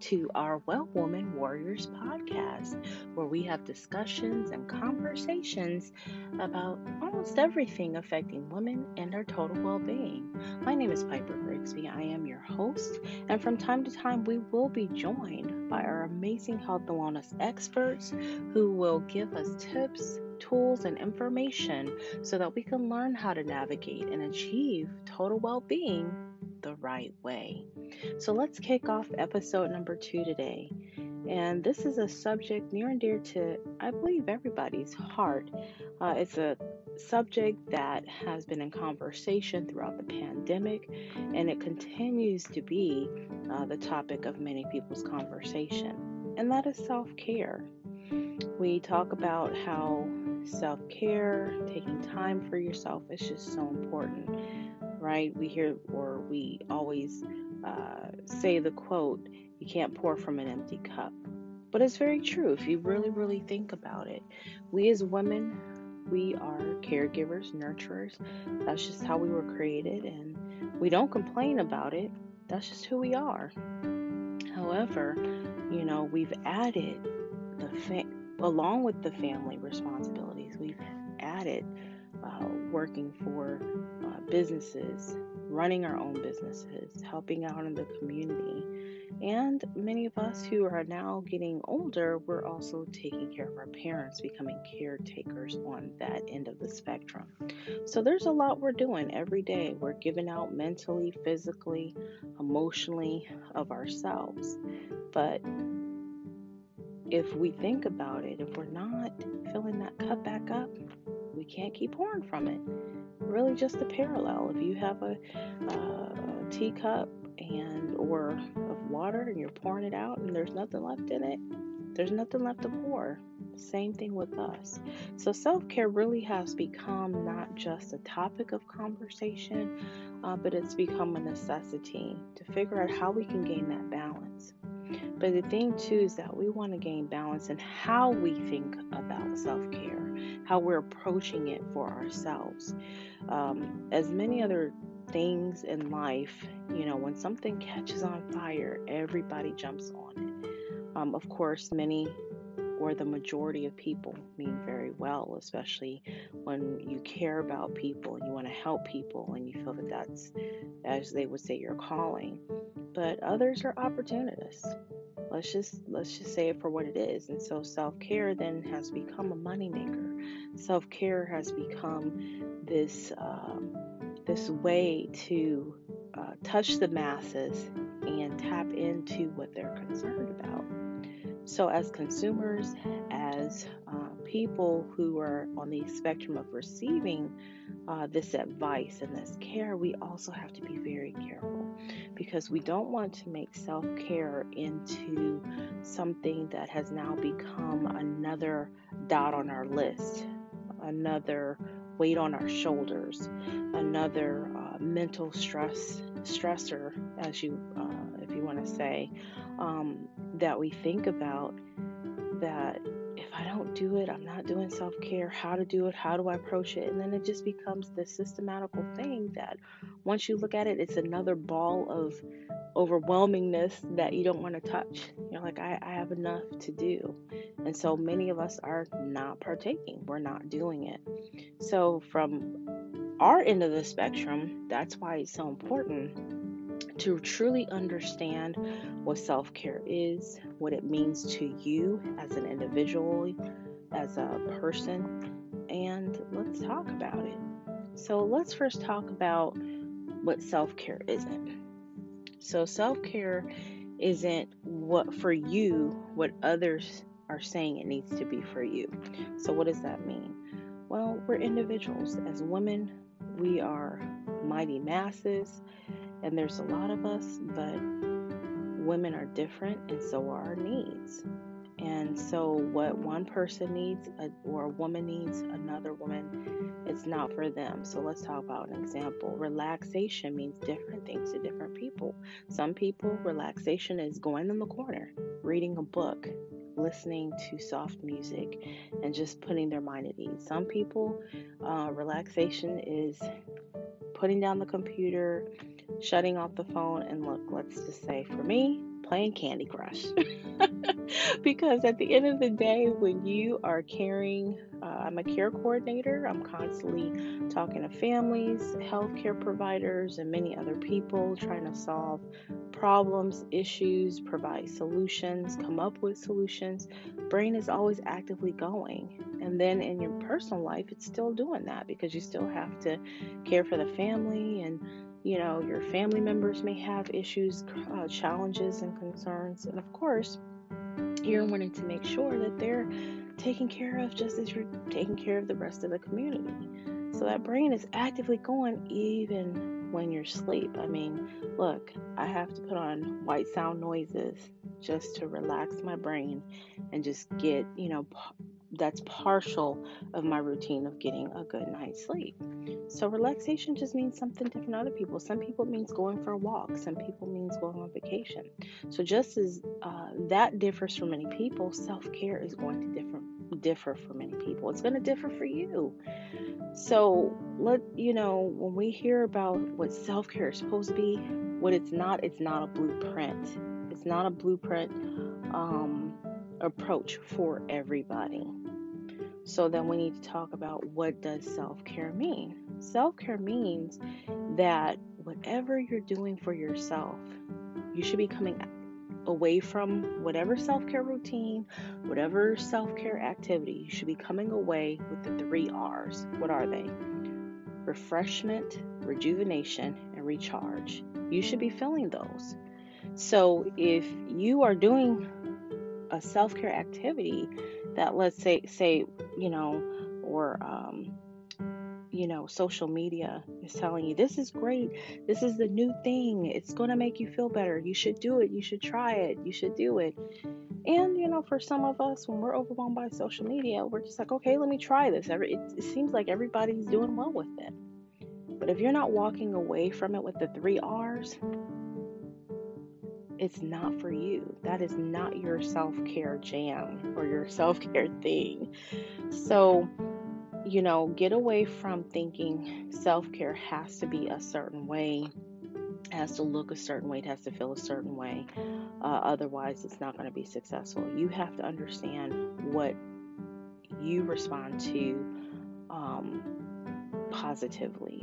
to our Well Woman Warriors podcast, where we have discussions and conversations about almost everything affecting women and our total well being. My name is Piper Grigsby. I am your host, and from time to time, we will be joined by our amazing health and wellness experts who will give us tips, tools, and information so that we can learn how to navigate and achieve total well being the right way. So let's kick off episode number two today. And this is a subject near and dear to, I believe, everybody's heart. Uh, it's a subject that has been in conversation throughout the pandemic, and it continues to be uh, the topic of many people's conversation, and that is self care. We talk about how self care, taking time for yourself is just so important right? We hear or we always uh, say the quote, you can't pour from an empty cup. But it's very true if you really, really think about it. We as women, we are caregivers, nurturers. That's just how we were created, and we don't complain about it. That's just who we are. However, you know, we've added the fa- along with the family responsibilities, we've added uh, working for businesses, running our own businesses, helping out in the community. And many of us who are now getting older, we're also taking care of our parents, becoming caretakers on that end of the spectrum. So there's a lot we're doing every day. We're giving out mentally, physically, emotionally of ourselves. But if we think about it, if we're not filling that cup back up, we can't keep pouring from it really just a parallel. If you have a, uh, a teacup and or of water and you're pouring it out and there's nothing left in it, there's nothing left to pour. Same thing with us. So, self care really has become not just a topic of conversation, uh, but it's become a necessity to figure out how we can gain that balance. But the thing, too, is that we want to gain balance in how we think about self care, how we're approaching it for ourselves um, as many other things in life, you know, when something catches on fire, everybody jumps on it. Um, of course, many or the majority of people mean very well, especially when you care about people and you want to help people and you feel that that's, as they would say, your calling. But others are opportunists. Let's just let's just say it for what it is. And so self-care then has become a moneymaker. Self-care has become this um, this way to uh, touch the masses and tap into what they're concerned about. So, as consumers, as uh, people who are on the spectrum of receiving uh, this advice and this care, we also have to be very careful because we don't want to make self care into something that has now become another dot on our list, another weight on our shoulders, another uh, mental stress stressor, as you uh, if you want to say, um, that we think about that if I don't do it, I'm not doing self care. How to do it? How do I approach it? And then it just becomes this systematical thing that once you look at it, it's another ball of overwhelmingness that you don't want to touch. You're like, I, I have enough to do. And so many of us are not partaking, we're not doing it. So, from our end of the spectrum, that's why it's so important to truly understand what self care is, what it means to you as an individual, as a person, and let's talk about it. So, let's first talk about what self care isn't. So, self care isn't what for you, what others are saying it needs to be for you. So, what does that mean? Well, we're individuals. As women, we are mighty masses, and there's a lot of us, but women are different, and so are our needs. And so, what one person needs or a woman needs, another woman, it's not for them. So, let's talk about an example. Relaxation means different things to different people. Some people, relaxation is going in the corner, reading a book, listening to soft music, and just putting their mind at ease. Some people, uh, relaxation is putting down the computer, shutting off the phone, and look, let's just say for me, playing Candy Crush. because at the end of the day, when you are caring, uh, I'm a care coordinator. I'm constantly talking to families, healthcare providers, and many other people trying to solve problems, issues, provide solutions, come up with solutions. Brain is always actively going. And then in your personal life, it's still doing that because you still have to care for the family and you know, your family members may have issues, uh, challenges, and concerns. And of course, you're wanting to make sure that they're taken care of just as you're taking care of the rest of the community. So that brain is actively going even when you're asleep. I mean, look, I have to put on white sound noises just to relax my brain and just get, you know, that's partial of my routine of getting a good night's sleep. So relaxation just means something different to other people. Some people means going for a walk. Some people means going on vacation. So just as uh, that differs for many people, self care is going to differ differ for many people. It's going to differ for you. So let you know when we hear about what self care is supposed to be, what it's not. It's not a blueprint. It's not a blueprint. Um, approach for everybody. So then we need to talk about what does self-care mean? Self-care means that whatever you're doing for yourself, you should be coming away from whatever self-care routine, whatever self-care activity, you should be coming away with the 3 R's. What are they? Refreshment, rejuvenation, and recharge. You should be feeling those. So if you are doing a self-care activity that let's say say you know or um, you know social media is telling you this is great. This is the new thing. It's going to make you feel better. You should do it. You should try it. You should do it. And you know for some of us when we're overwhelmed by social media we're just like okay let me try this. It seems like everybody's doing well with it. But if you're not walking away from it with the three r's it's not for you. That is not your self care jam or your self care thing. So, you know, get away from thinking self care has to be a certain way, has to look a certain way, it has to feel a certain way. Uh, otherwise, it's not going to be successful. You have to understand what you respond to um, positively,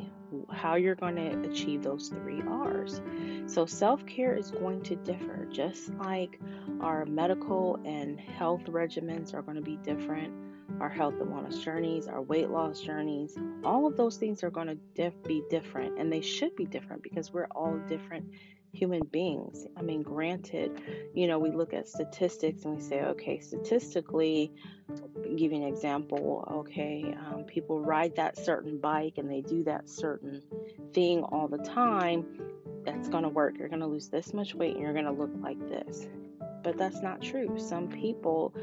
how you're going to achieve those three R's. So, self care is going to differ, just like our medical and health regimens are going to be different. Our health and wellness journeys, our weight loss journeys, all of those things are going to be different, and they should be different because we're all different human beings. I mean, granted, you know, we look at statistics and we say, okay, statistically, give you an example, okay, um, people ride that certain bike and they do that certain thing all the time. That's going to work. You're going to lose this much weight and you're going to look like this. But that's not true. Some people,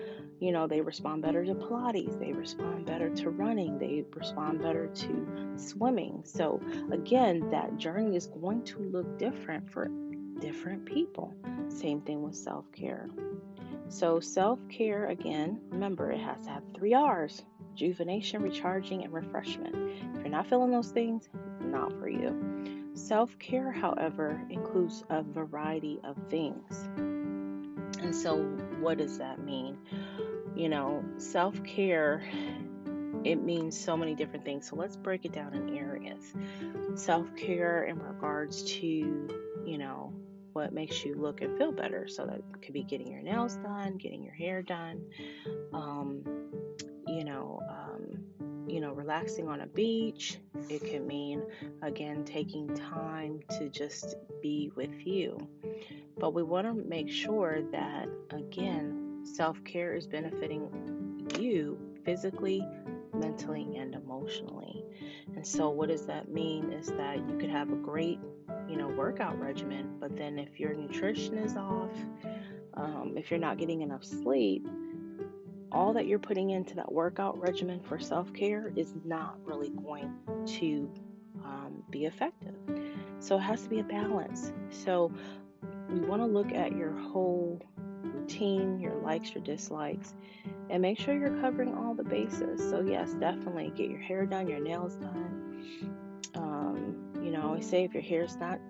you know, they respond better to Pilates, they respond better to running, they respond better to swimming. So, again, that journey is going to look different for different people. Same thing with self care. So, self care, again, remember it has to have three R's rejuvenation, recharging, and refreshment. If you're not feeling those things, not for you. Self care, however, includes a variety of things. And so, what does that mean? You know, self care, it means so many different things. So, let's break it down in areas. Self care in regards to, you know, what makes you look and feel better. So, that could be getting your nails done, getting your hair done, um, you know, um, you know, relaxing on a beach. It could mean, again, taking time to just be with you. But we want to make sure that, again, self care is benefiting you physically, mentally, and emotionally. And so, what does that mean? Is that you could have a great, you know, workout regimen, but then if your nutrition is off, um, if you're not getting enough sleep, all that you're putting into that workout regimen for self care is not really going to um, be effective. So it has to be a balance. So you want to look at your whole routine, your likes, your dislikes, and make sure you're covering all the bases. So, yes, definitely get your hair done, your nails done. Um, you know, I always say if your hair's not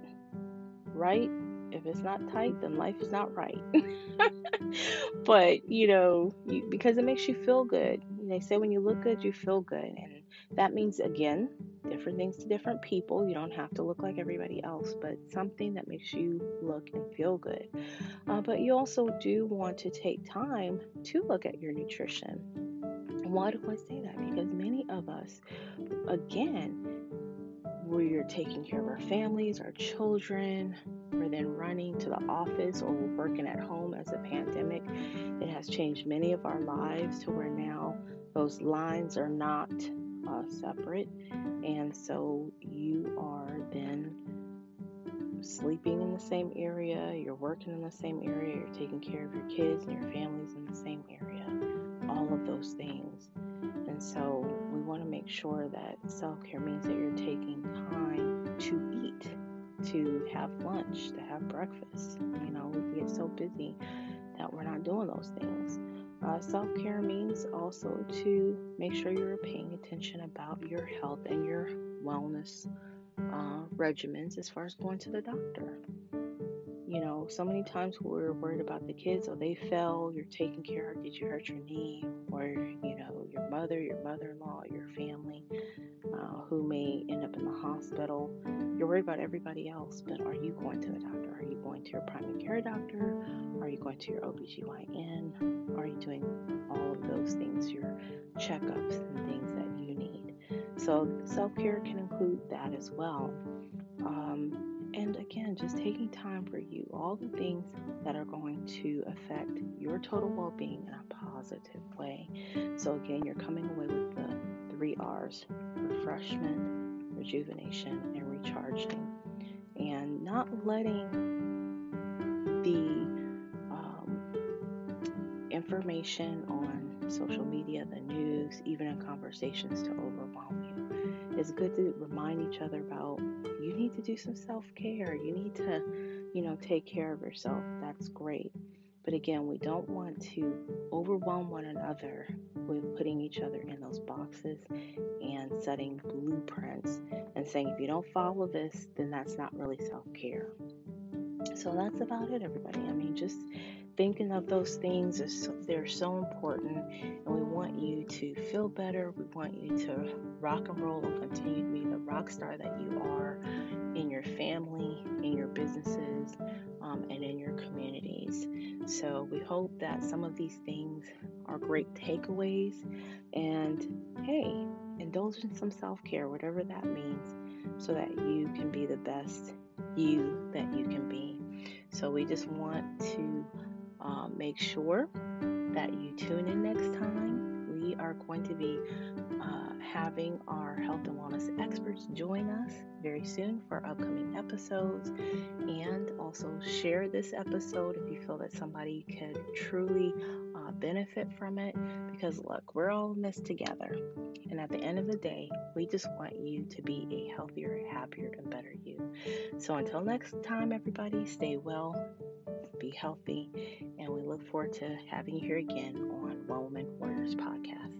right, If it's not tight, then life is not right. but, you know, you, because it makes you feel good. They say when you look good, you feel good. And that means, again, different things to different people. You don't have to look like everybody else, but something that makes you look and feel good. Uh, but you also do want to take time to look at your nutrition. Why do I say that? Because many of us, again, we're taking care of our families, our children, we're then running to the office or we're working at home as a pandemic. It has changed many of our lives to where now those lines are not uh, separate. And so you are then sleeping in the same area, you're working in the same area, you're taking care of your kids and your families in the same area, all of those things. And so we want to make sure that self care means that you're taking time to eat, to have lunch, to have breakfast. You know, we get so busy that we're not doing those things. Uh, Self care means also to make sure you're paying attention about your health and your wellness uh, regimens as far as going to the doctor. You know, so many times we're worried about the kids, or they fell, you're taking care, did you hurt your knee, or you know, your mother, your mother in law, your family uh, who may end up in the hospital. You're worried about everybody else, but are you going to the doctor? Are you going to your primary care doctor? Are you going to your OBGYN? Are you doing all of those things, your checkups and things that you need? So, self care can include that as well. Um, and again, just taking time for you, all the things that are going to affect your total well being in a positive way. So, again, you're coming away with the three R's refreshment, rejuvenation, and recharging. And not letting the um, information on social media, the news, even in conversations to overwhelm you. It's good to remind each other about you need to do some self care. You need to, you know, take care of yourself. That's great. But again, we don't want to overwhelm one another with putting each other in those boxes and setting blueprints and saying, if you don't follow this, then that's not really self care. So that's about it, everybody. I mean, just thinking of those things is they're so important and we want you to feel better. We want you to rock and roll and continue to be the rock star that you are in your family in your businesses um, and in your communities. So we hope that some of these things are great takeaways. And hey indulge in some self-care whatever that means so that you can be the best you that you can be so we just want to um, make sure that you tune in next time. We are going to be uh, having our health and wellness experts join us very soon for upcoming episodes. And also share this episode if you feel that somebody could truly uh, benefit from it. Because look, we're all in this together. And at the end of the day, we just want you to be a healthier, happier, and better you. So until next time, everybody, stay well, be healthy, and we look forward to having you here again on Well Woman Warriors podcast.